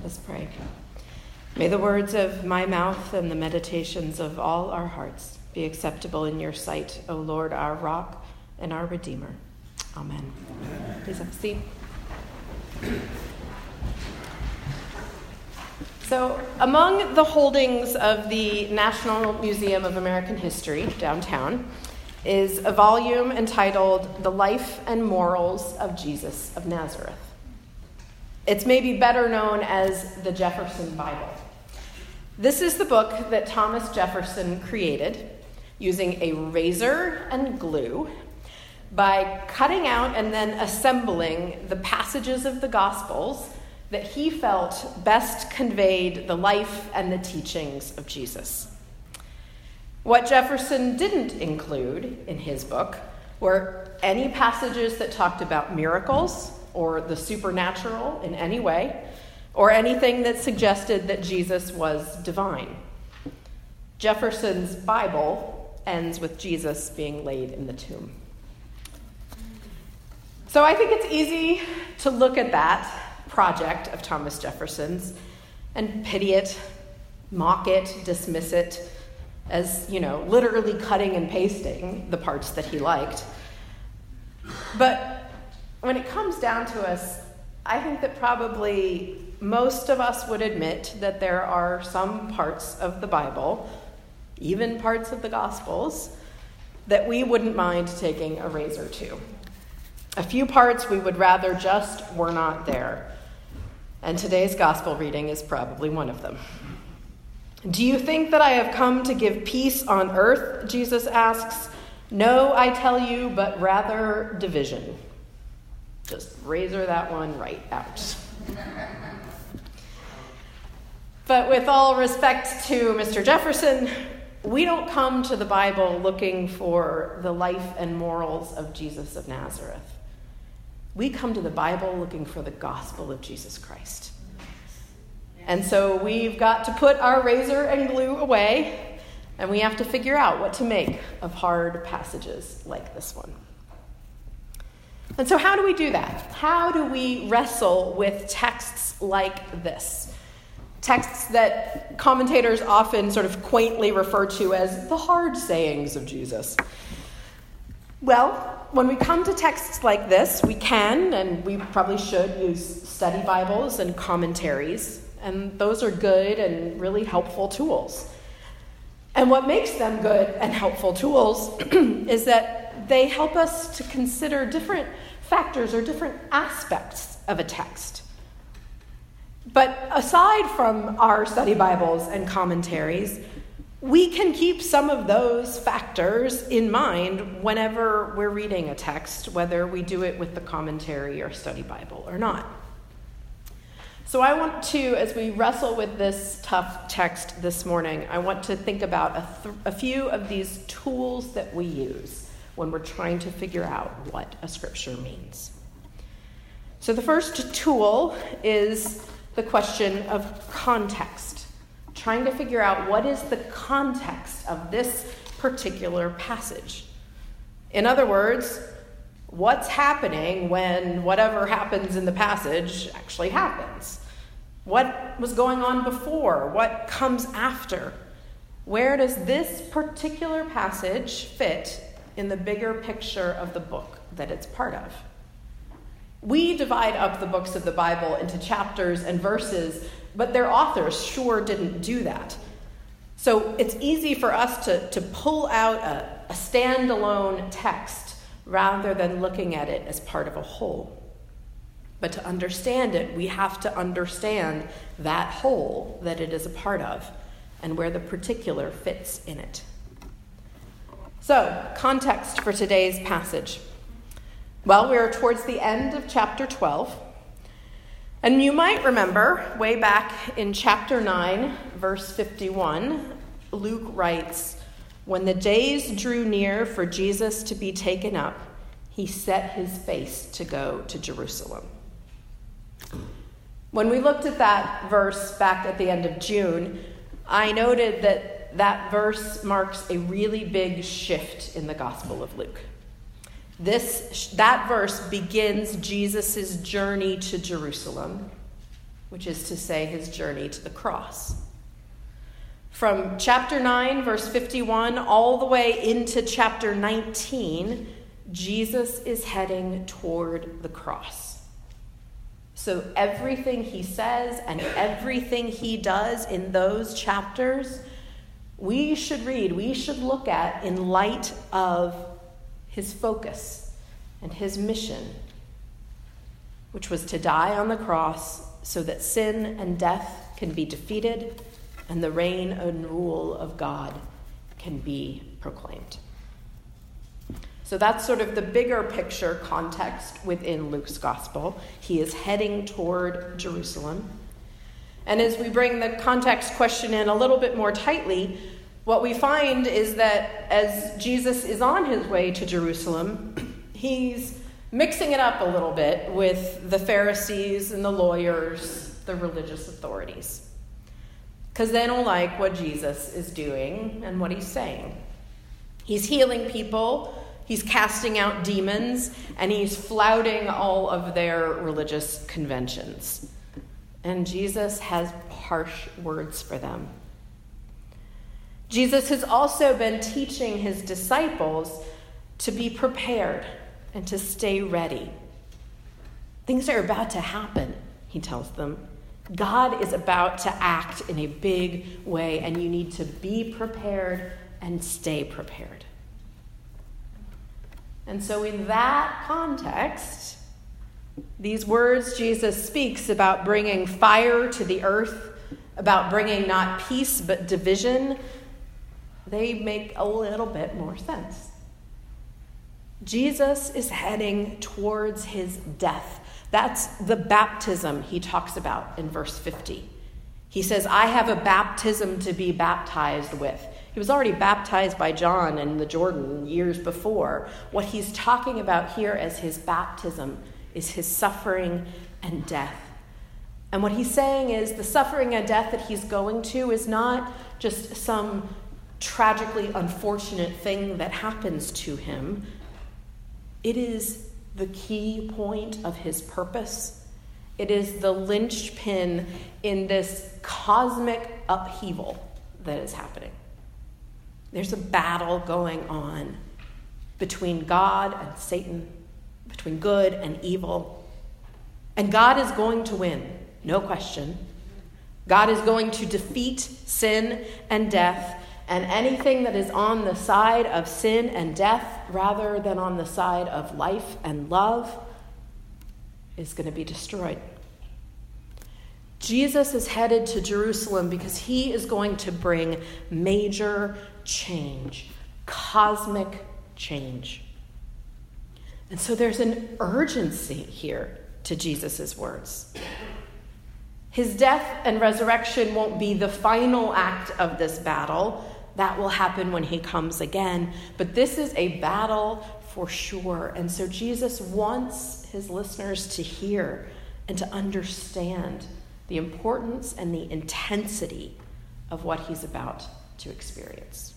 Let us pray. May the words of my mouth and the meditations of all our hearts be acceptable in your sight, O Lord, our rock and our Redeemer. Amen. Amen. Please have a seat. So, among the holdings of the National Museum of American History downtown is a volume entitled The Life and Morals of Jesus of Nazareth. It's maybe better known as the Jefferson Bible. This is the book that Thomas Jefferson created using a razor and glue by cutting out and then assembling the passages of the Gospels that he felt best conveyed the life and the teachings of Jesus. What Jefferson didn't include in his book were any passages that talked about miracles or the supernatural in any way, or anything that suggested that Jesus was divine. Jefferson's Bible ends with Jesus being laid in the tomb. So I think it's easy to look at that project of Thomas Jefferson's and pity it, mock it, dismiss it as, you know, literally cutting and pasting the parts that he liked. But when it comes down to us, I think that probably most of us would admit that there are some parts of the Bible, even parts of the Gospels, that we wouldn't mind taking a razor to. A few parts we would rather just were not there. And today's Gospel reading is probably one of them. Do you think that I have come to give peace on earth? Jesus asks. No, I tell you, but rather division. Just razor that one right out. but with all respect to Mr. Jefferson, we don't come to the Bible looking for the life and morals of Jesus of Nazareth. We come to the Bible looking for the gospel of Jesus Christ. And so we've got to put our razor and glue away, and we have to figure out what to make of hard passages like this one. And so, how do we do that? How do we wrestle with texts like this? Texts that commentators often sort of quaintly refer to as the hard sayings of Jesus. Well, when we come to texts like this, we can and we probably should use study Bibles and commentaries, and those are good and really helpful tools. And what makes them good and helpful tools is that they help us to consider different factors or different aspects of a text. But aside from our study Bibles and commentaries, we can keep some of those factors in mind whenever we're reading a text, whether we do it with the commentary or study Bible or not. So, I want to, as we wrestle with this tough text this morning, I want to think about a, th- a few of these tools that we use when we're trying to figure out what a scripture means. So, the first tool is the question of context, trying to figure out what is the context of this particular passage. In other words, what's happening when whatever happens in the passage actually happens? What was going on before? What comes after? Where does this particular passage fit in the bigger picture of the book that it's part of? We divide up the books of the Bible into chapters and verses, but their authors sure didn't do that. So it's easy for us to, to pull out a, a standalone text rather than looking at it as part of a whole. But to understand it, we have to understand that whole that it is a part of and where the particular fits in it. So, context for today's passage. Well, we are towards the end of chapter 12. And you might remember way back in chapter 9, verse 51, Luke writes, When the days drew near for Jesus to be taken up, he set his face to go to Jerusalem. When we looked at that verse back at the end of June, I noted that that verse marks a really big shift in the Gospel of Luke. This, that verse begins Jesus' journey to Jerusalem. which is to say, his journey to the cross. From chapter 9, verse 51, all the way into chapter 19, Jesus is heading toward the cross. So everything he says and everything he does in those chapters, we should read, we should look at in light of his focus and his mission, which was to die on the cross so that sin and death can be defeated and the reign and rule of God can be proclaimed. So that's sort of the bigger picture context within Luke's gospel. He is heading toward Jerusalem. And as we bring the context question in a little bit more tightly, what we find is that as Jesus is on his way to Jerusalem, he's mixing it up a little bit with the Pharisees and the lawyers, the religious authorities. Because they don't like what Jesus is doing and what he's saying. He's healing people, he's casting out demons, and he's flouting all of their religious conventions. And Jesus has harsh words for them. Jesus has also been teaching his disciples to be prepared and to stay ready. Things are about to happen, he tells them. God is about to act in a big way, and you need to be prepared and stay prepared. And so, in that context, these words Jesus speaks about bringing fire to the earth, about bringing not peace but division, they make a little bit more sense. Jesus is heading towards his death. That's the baptism he talks about in verse 50. He says, I have a baptism to be baptized with. He was already baptized by John in the Jordan years before. What he's talking about here as his baptism is his suffering and death. And what he's saying is the suffering and death that he's going to is not just some tragically unfortunate thing that happens to him, it is the key point of his purpose. It is the linchpin in this cosmic upheaval that is happening. There's a battle going on between God and Satan, between good and evil. And God is going to win, no question. God is going to defeat sin and death and anything that is on the side of sin and death rather than on the side of life and love is going to be destroyed. Jesus is headed to Jerusalem because he is going to bring major change, cosmic change. And so there's an urgency here to Jesus' words. His death and resurrection won't be the final act of this battle, that will happen when he comes again. But this is a battle for sure. And so Jesus wants his listeners to hear and to understand the importance and the intensity of what he's about to experience.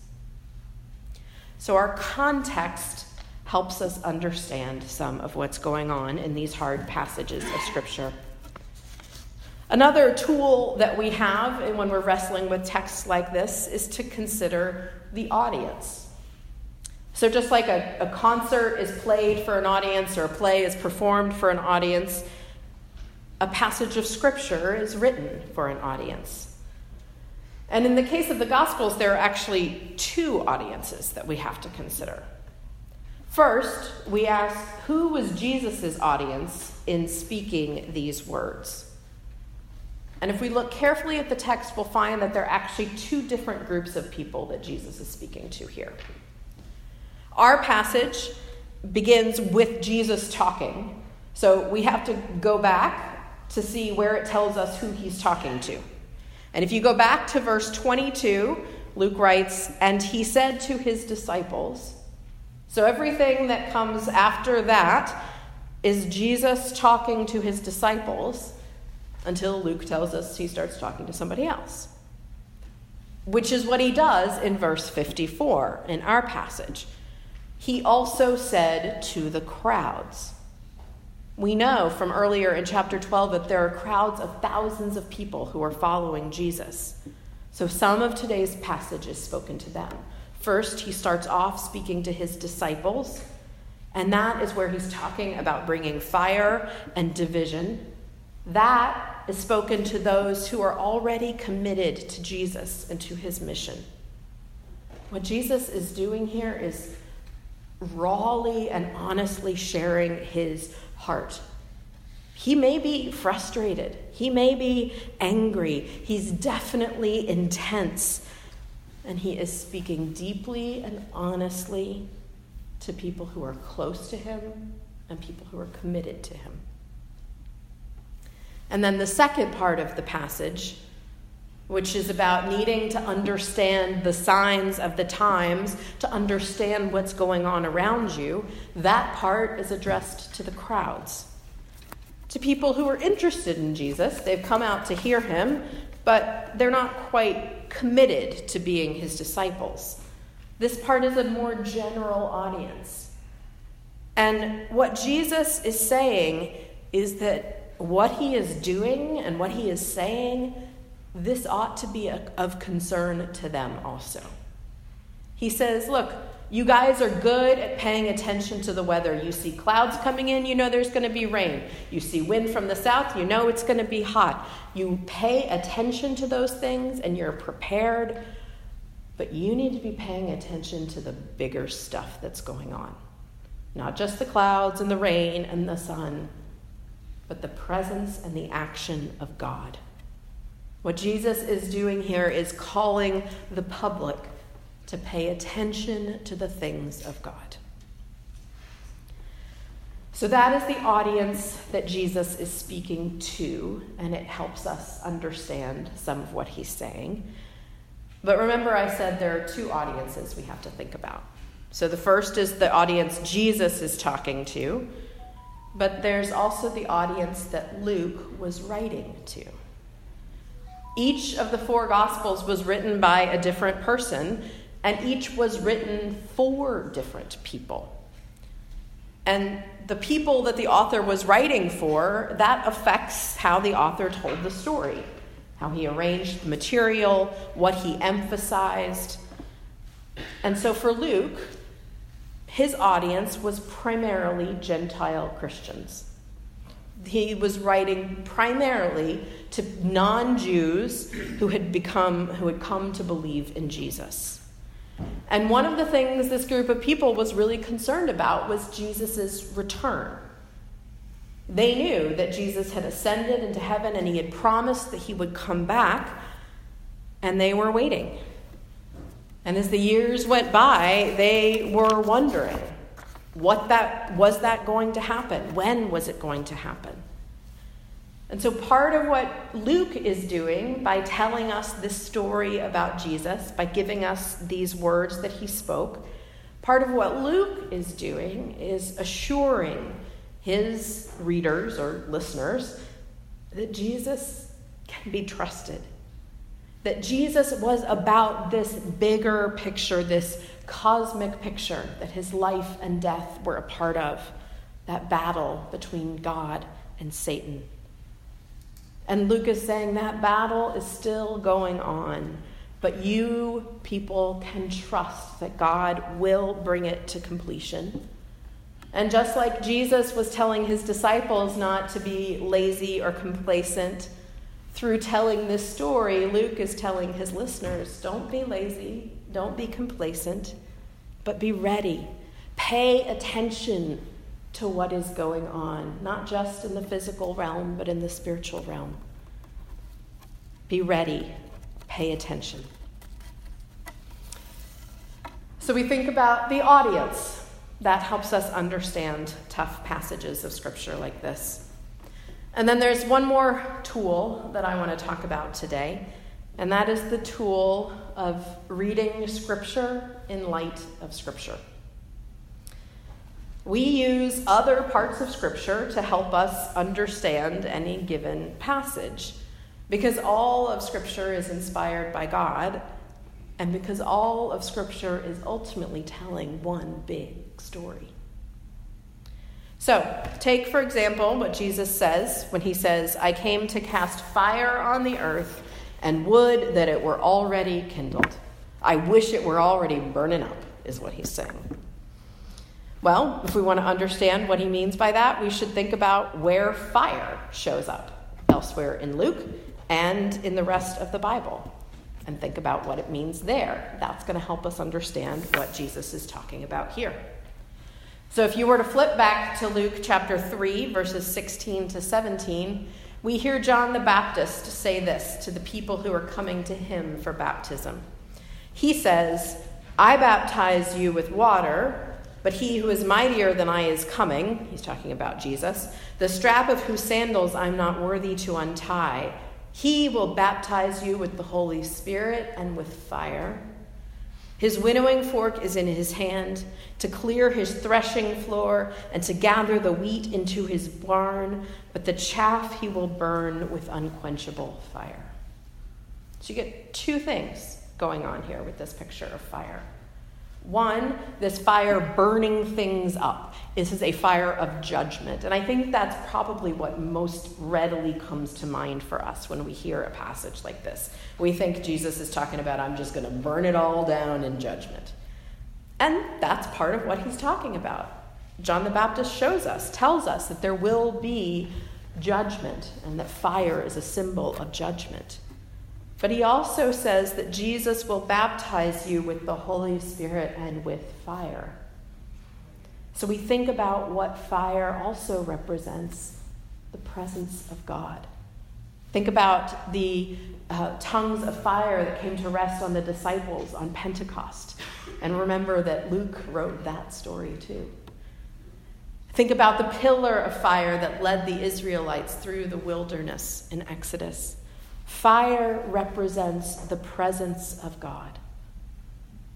So, our context helps us understand some of what's going on in these hard passages of Scripture. Another tool that we have when we're wrestling with texts like this is to consider the audience. So, just like a, a concert is played for an audience or a play is performed for an audience, a passage of scripture is written for an audience. And in the case of the Gospels, there are actually two audiences that we have to consider. First, we ask who was Jesus' audience in speaking these words? And if we look carefully at the text, we'll find that there are actually two different groups of people that Jesus is speaking to here. Our passage begins with Jesus talking. So we have to go back to see where it tells us who he's talking to. And if you go back to verse 22, Luke writes, And he said to his disciples, so everything that comes after that is Jesus talking to his disciples until Luke tells us he starts talking to somebody else. Which is what he does in verse 54 in our passage. He also said to the crowds. We know from earlier in chapter 12 that there are crowds of thousands of people who are following Jesus. So some of today's passage is spoken to them. First, he starts off speaking to his disciples, and that is where he's talking about bringing fire and division. That is spoken to those who are already committed to Jesus and to his mission. What Jesus is doing here is rawly and honestly sharing his heart. He may be frustrated. He may be angry. He's definitely intense. And he is speaking deeply and honestly to people who are close to him and people who are committed to him. And then the second part of the passage, which is about needing to understand the signs of the times, to understand what's going on around you, that part is addressed to the crowds. To people who are interested in Jesus, they've come out to hear him, but they're not quite committed to being his disciples. This part is a more general audience. And what Jesus is saying is that what he is doing and what he is saying, this ought to be of concern to them also. He says, Look, you guys are good at paying attention to the weather. You see clouds coming in, you know there's going to be rain. You see wind from the south, you know it's going to be hot. You pay attention to those things and you're prepared, but you need to be paying attention to the bigger stuff that's going on. Not just the clouds and the rain and the sun, but the presence and the action of God. What Jesus is doing here is calling the public to pay attention to the things of God. So, that is the audience that Jesus is speaking to, and it helps us understand some of what he's saying. But remember, I said there are two audiences we have to think about. So, the first is the audience Jesus is talking to, but there's also the audience that Luke was writing to. Each of the four Gospels was written by a different person, and each was written for different people. And the people that the author was writing for, that affects how the author told the story, how he arranged the material, what he emphasized. And so for Luke, his audience was primarily Gentile Christians. He was writing primarily to non Jews who had become, who had come to believe in Jesus. And one of the things this group of people was really concerned about was Jesus' return. They knew that Jesus had ascended into heaven and he had promised that he would come back, and they were waiting. And as the years went by, they were wondering what that was that going to happen? When was it going to happen? And so part of what Luke is doing by telling us this story about Jesus, by giving us these words that he spoke, part of what Luke is doing is assuring his readers or listeners that Jesus can be trusted that Jesus was about this bigger picture, this cosmic picture that his life and death were a part of, that battle between God and Satan. And Luke is saying that battle is still going on, but you people can trust that God will bring it to completion. And just like Jesus was telling his disciples not to be lazy or complacent, through telling this story, Luke is telling his listeners don't be lazy, don't be complacent, but be ready. Pay attention to what is going on, not just in the physical realm, but in the spiritual realm. Be ready, pay attention. So we think about the audience. That helps us understand tough passages of Scripture like this. And then there's one more tool that I want to talk about today, and that is the tool of reading Scripture in light of Scripture. We use other parts of Scripture to help us understand any given passage because all of Scripture is inspired by God, and because all of Scripture is ultimately telling one big story. So, take for example what Jesus says when he says, I came to cast fire on the earth and would that it were already kindled. I wish it were already burning up, is what he's saying. Well, if we want to understand what he means by that, we should think about where fire shows up elsewhere in Luke and in the rest of the Bible and think about what it means there. That's going to help us understand what Jesus is talking about here. So if you were to flip back to Luke chapter 3, verses 16 to 17, we hear John the Baptist say this to the people who are coming to him for baptism. He says, I baptize you with water, but he who is mightier than I is coming. He's talking about Jesus, the strap of whose sandals I'm not worthy to untie. He will baptize you with the Holy Spirit and with fire. His winnowing fork is in his hand to clear his threshing floor and to gather the wheat into his barn, but the chaff he will burn with unquenchable fire. So you get two things going on here with this picture of fire. One, this fire burning things up. This is a fire of judgment. And I think that's probably what most readily comes to mind for us when we hear a passage like this. We think Jesus is talking about, I'm just going to burn it all down in judgment. And that's part of what he's talking about. John the Baptist shows us, tells us that there will be judgment and that fire is a symbol of judgment. But he also says that Jesus will baptize you with the Holy Spirit and with fire. So we think about what fire also represents the presence of God. Think about the uh, tongues of fire that came to rest on the disciples on Pentecost. And remember that Luke wrote that story too. Think about the pillar of fire that led the Israelites through the wilderness in Exodus. Fire represents the presence of God.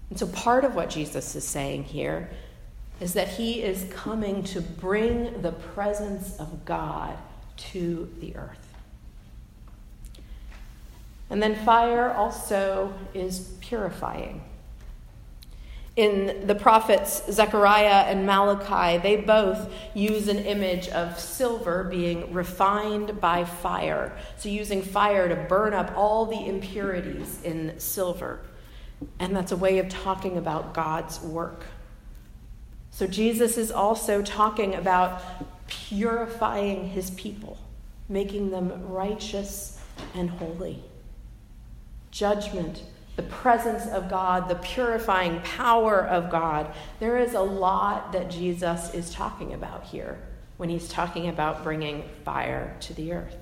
And so, part of what Jesus is saying here is that he is coming to bring the presence of God to the earth. And then, fire also is purifying. In the prophets Zechariah and Malachi, they both use an image of silver being refined by fire. So, using fire to burn up all the impurities in silver. And that's a way of talking about God's work. So, Jesus is also talking about purifying his people, making them righteous and holy. Judgment the presence of God, the purifying power of God. There is a lot that Jesus is talking about here when he's talking about bringing fire to the earth.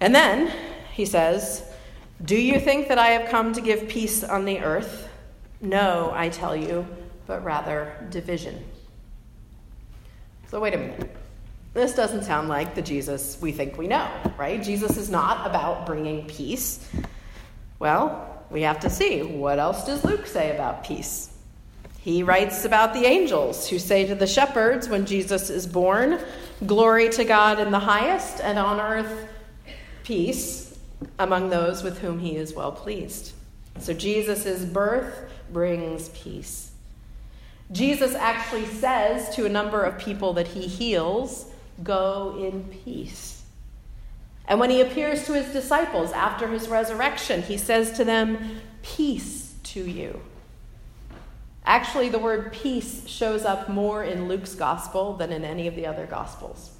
And then he says, Do you think that I have come to give peace on the earth? No, I tell you, but rather division. So, wait a minute. This doesn't sound like the Jesus we think we know, right? Jesus is not about bringing peace. Well, we have to see what else does Luke say about peace? He writes about the angels who say to the shepherds when Jesus is born, Glory to God in the highest, and on earth peace among those with whom he is well pleased. So Jesus' birth brings peace. Jesus actually says to a number of people that he heals, Go in peace. And when he appears to his disciples after his resurrection, he says to them, Peace to you. Actually, the word peace shows up more in Luke's gospel than in any of the other gospels.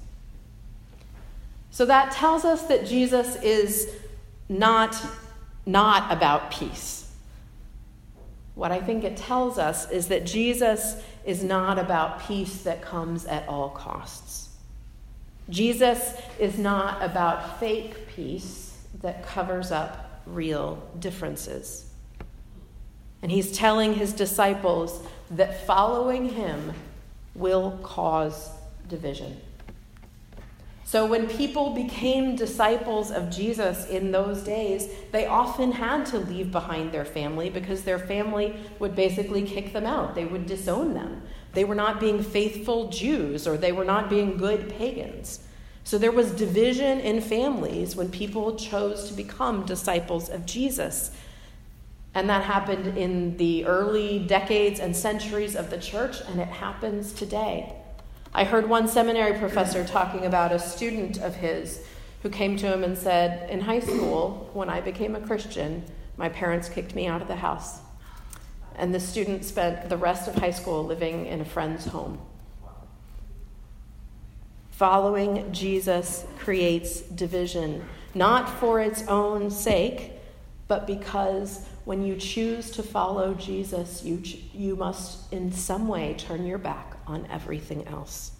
So that tells us that Jesus is not, not about peace. What I think it tells us is that Jesus is not about peace that comes at all costs. Jesus is not about fake peace that covers up real differences. And he's telling his disciples that following him will cause division. So, when people became disciples of Jesus in those days, they often had to leave behind their family because their family would basically kick them out. They would disown them. They were not being faithful Jews or they were not being good pagans. So there was division in families when people chose to become disciples of Jesus. And that happened in the early decades and centuries of the church, and it happens today. I heard one seminary professor talking about a student of his who came to him and said, In high school, when I became a Christian, my parents kicked me out of the house. And the student spent the rest of high school living in a friend's home. Following Jesus creates division, not for its own sake, but because when you choose to follow Jesus, you, you must in some way turn your back on everything else.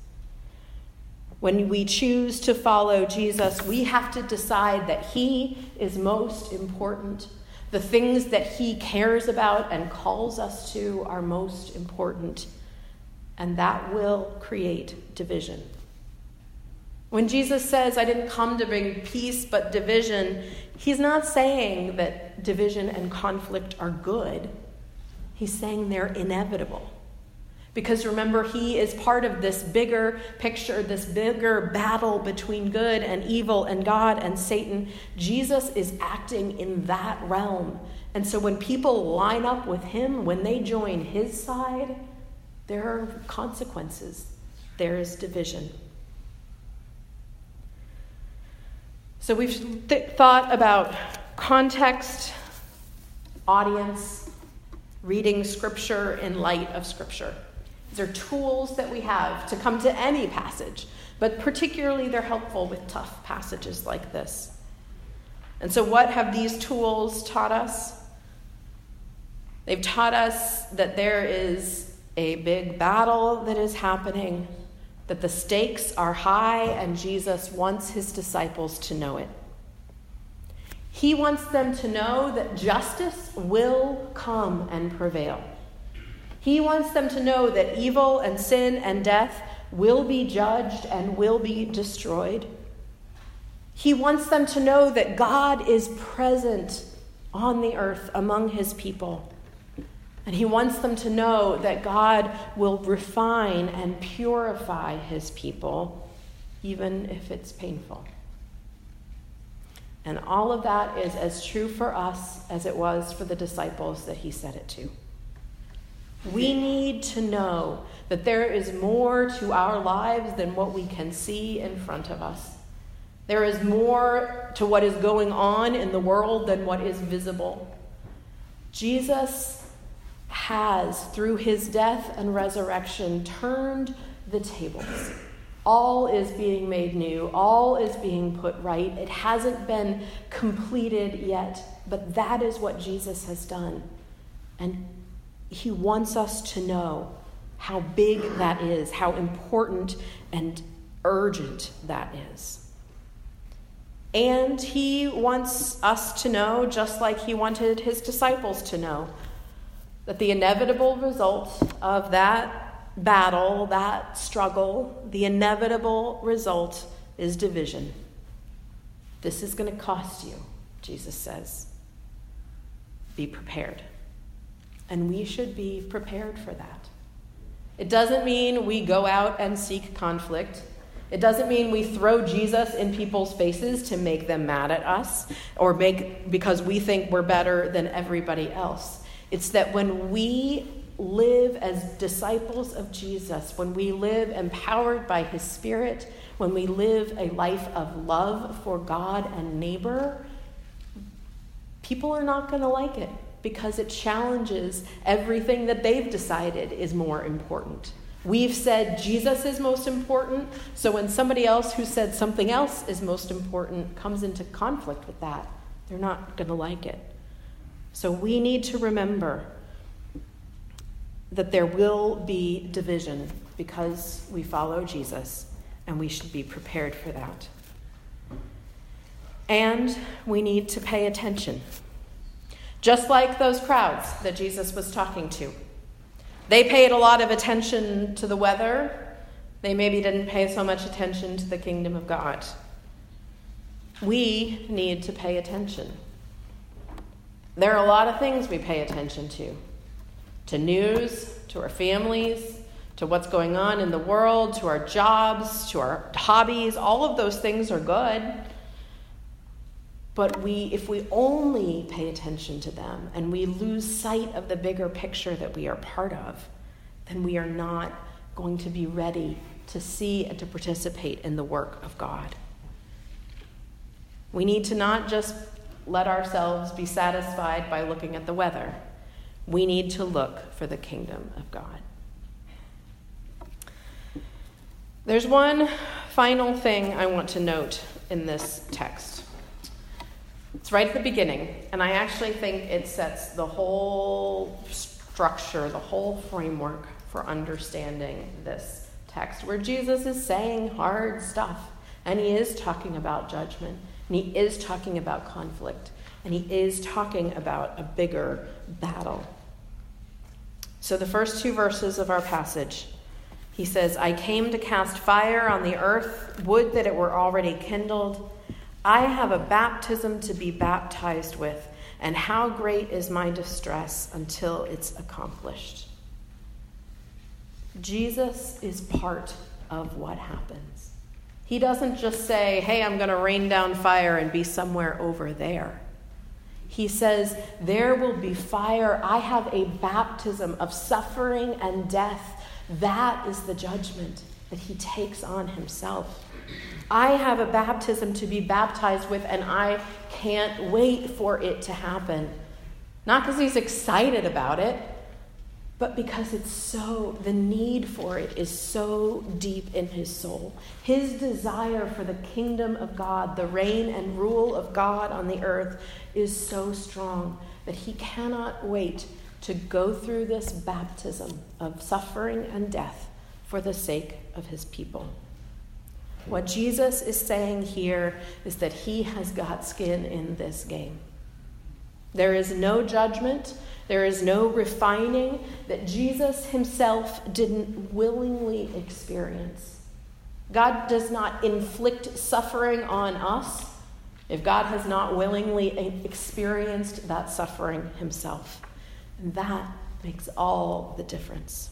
When we choose to follow Jesus, we have to decide that He is most important. The things that He cares about and calls us to are most important, and that will create division. When Jesus says, I didn't come to bring peace but division, he's not saying that division and conflict are good. He's saying they're inevitable. Because remember, he is part of this bigger picture, this bigger battle between good and evil and God and Satan. Jesus is acting in that realm. And so when people line up with him, when they join his side, there are consequences, there is division. So we've th- thought about context, audience, reading scripture in light of scripture. These are tools that we have to come to any passage, but particularly they're helpful with tough passages like this. And so, what have these tools taught us? They've taught us that there is a big battle that is happening, that the stakes are high, and Jesus wants his disciples to know it. He wants them to know that justice will come and prevail. He wants them to know that evil and sin and death will be judged and will be destroyed. He wants them to know that God is present on the earth among his people. And he wants them to know that God will refine and purify his people, even if it's painful. And all of that is as true for us as it was for the disciples that he said it to. We need to know that there is more to our lives than what we can see in front of us. There is more to what is going on in the world than what is visible. Jesus has, through his death and resurrection, turned the tables. All is being made new, all is being put right. It hasn't been completed yet, but that is what Jesus has done. And he wants us to know how big that is, how important and urgent that is. And he wants us to know, just like he wanted his disciples to know, that the inevitable result of that battle, that struggle, the inevitable result is division. This is going to cost you, Jesus says. Be prepared. And we should be prepared for that. It doesn't mean we go out and seek conflict. It doesn't mean we throw Jesus in people's faces to make them mad at us or make because we think we're better than everybody else. It's that when we live as disciples of Jesus, when we live empowered by his spirit, when we live a life of love for God and neighbor, people are not going to like it because it challenges everything that they've decided is more important. We've said Jesus is most important, so when somebody else who said something else is most important comes into conflict with that, they're not going to like it. So we need to remember that there will be division because we follow Jesus, and we should be prepared for that. And we need to pay attention just like those crowds that Jesus was talking to. They paid a lot of attention to the weather, they maybe didn't pay so much attention to the kingdom of God. We need to pay attention. There are a lot of things we pay attention to to news, to our families, to what's going on in the world, to our jobs, to our hobbies. All of those things are good. But we, if we only pay attention to them and we lose sight of the bigger picture that we are part of, then we are not going to be ready to see and to participate in the work of God. We need to not just let ourselves be satisfied by looking at the weather. We need to look for the kingdom of God. There's one final thing I want to note in this text. It's right at the beginning, and I actually think it sets the whole structure, the whole framework for understanding this text, where Jesus is saying hard stuff, and he is talking about judgment, and he is talking about conflict, and he is talking about a bigger battle. So, the first two verses of our passage he says, I came to cast fire on the earth, would that it were already kindled. I have a baptism to be baptized with, and how great is my distress until it's accomplished. Jesus is part of what happens. He doesn't just say, Hey, I'm going to rain down fire and be somewhere over there. He says, There will be fire. I have a baptism of suffering and death that is the judgment that he takes on himself. I have a baptism to be baptized with, and I can't wait for it to happen. Not because he's excited about it, but because it's so, the need for it is so deep in his soul. His desire for the kingdom of God, the reign and rule of God on the earth, is so strong that he cannot wait to go through this baptism of suffering and death for the sake of his people. What Jesus is saying here is that he has got skin in this game. There is no judgment, there is no refining that Jesus himself didn't willingly experience. God does not inflict suffering on us if God has not willingly experienced that suffering himself. And that makes all the difference.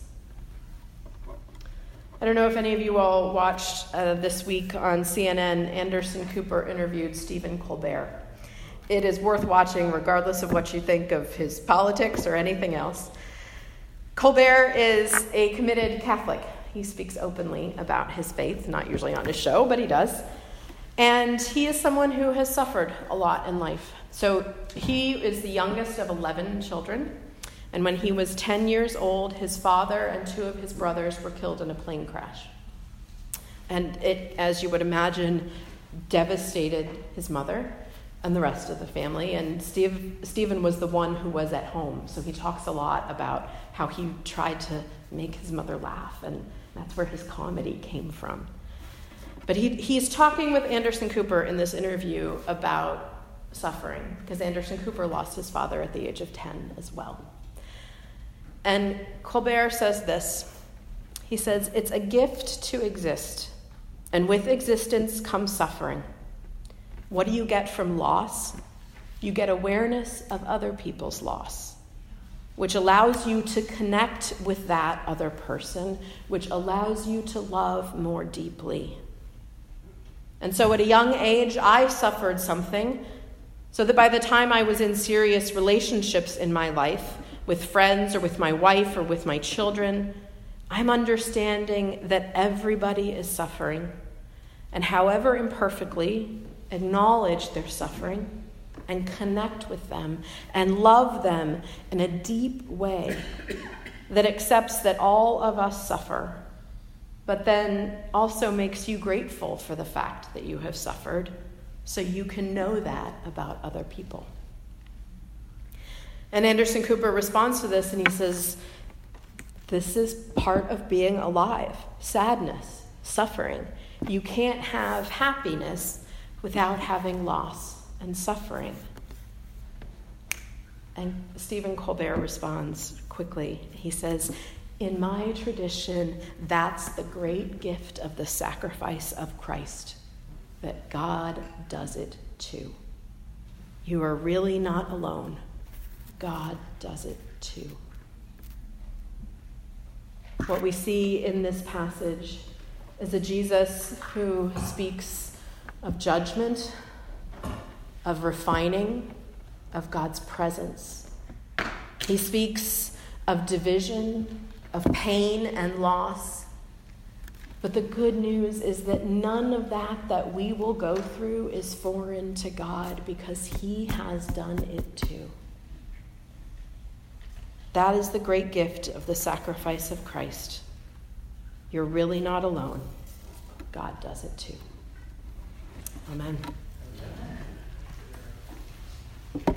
I don't know if any of you all watched uh, this week on CNN, Anderson Cooper interviewed Stephen Colbert. It is worth watching, regardless of what you think of his politics or anything else. Colbert is a committed Catholic. He speaks openly about his faith, not usually on his show, but he does. And he is someone who has suffered a lot in life. So he is the youngest of 11 children. And when he was 10 years old, his father and two of his brothers were killed in a plane crash. And it, as you would imagine, devastated his mother and the rest of the family. And Steve, Stephen was the one who was at home. So he talks a lot about how he tried to make his mother laugh, and that's where his comedy came from. But he, he's talking with Anderson Cooper in this interview about suffering, because Anderson Cooper lost his father at the age of 10 as well. And Colbert says this He says, It's a gift to exist, and with existence comes suffering. What do you get from loss? You get awareness of other people's loss, which allows you to connect with that other person, which allows you to love more deeply. And so at a young age, I suffered something so that by the time I was in serious relationships in my life, with friends or with my wife or with my children, I'm understanding that everybody is suffering. And however imperfectly, acknowledge their suffering and connect with them and love them in a deep way that accepts that all of us suffer, but then also makes you grateful for the fact that you have suffered so you can know that about other people. And Anderson Cooper responds to this and he says, This is part of being alive sadness, suffering. You can't have happiness without having loss and suffering. And Stephen Colbert responds quickly. He says, In my tradition, that's the great gift of the sacrifice of Christ, that God does it too. You are really not alone. God does it too. What we see in this passage is a Jesus who speaks of judgment, of refining, of God's presence. He speaks of division, of pain and loss. But the good news is that none of that that we will go through is foreign to God because He has done it too. That is the great gift of the sacrifice of Christ. You're really not alone. God does it too. Amen. Amen.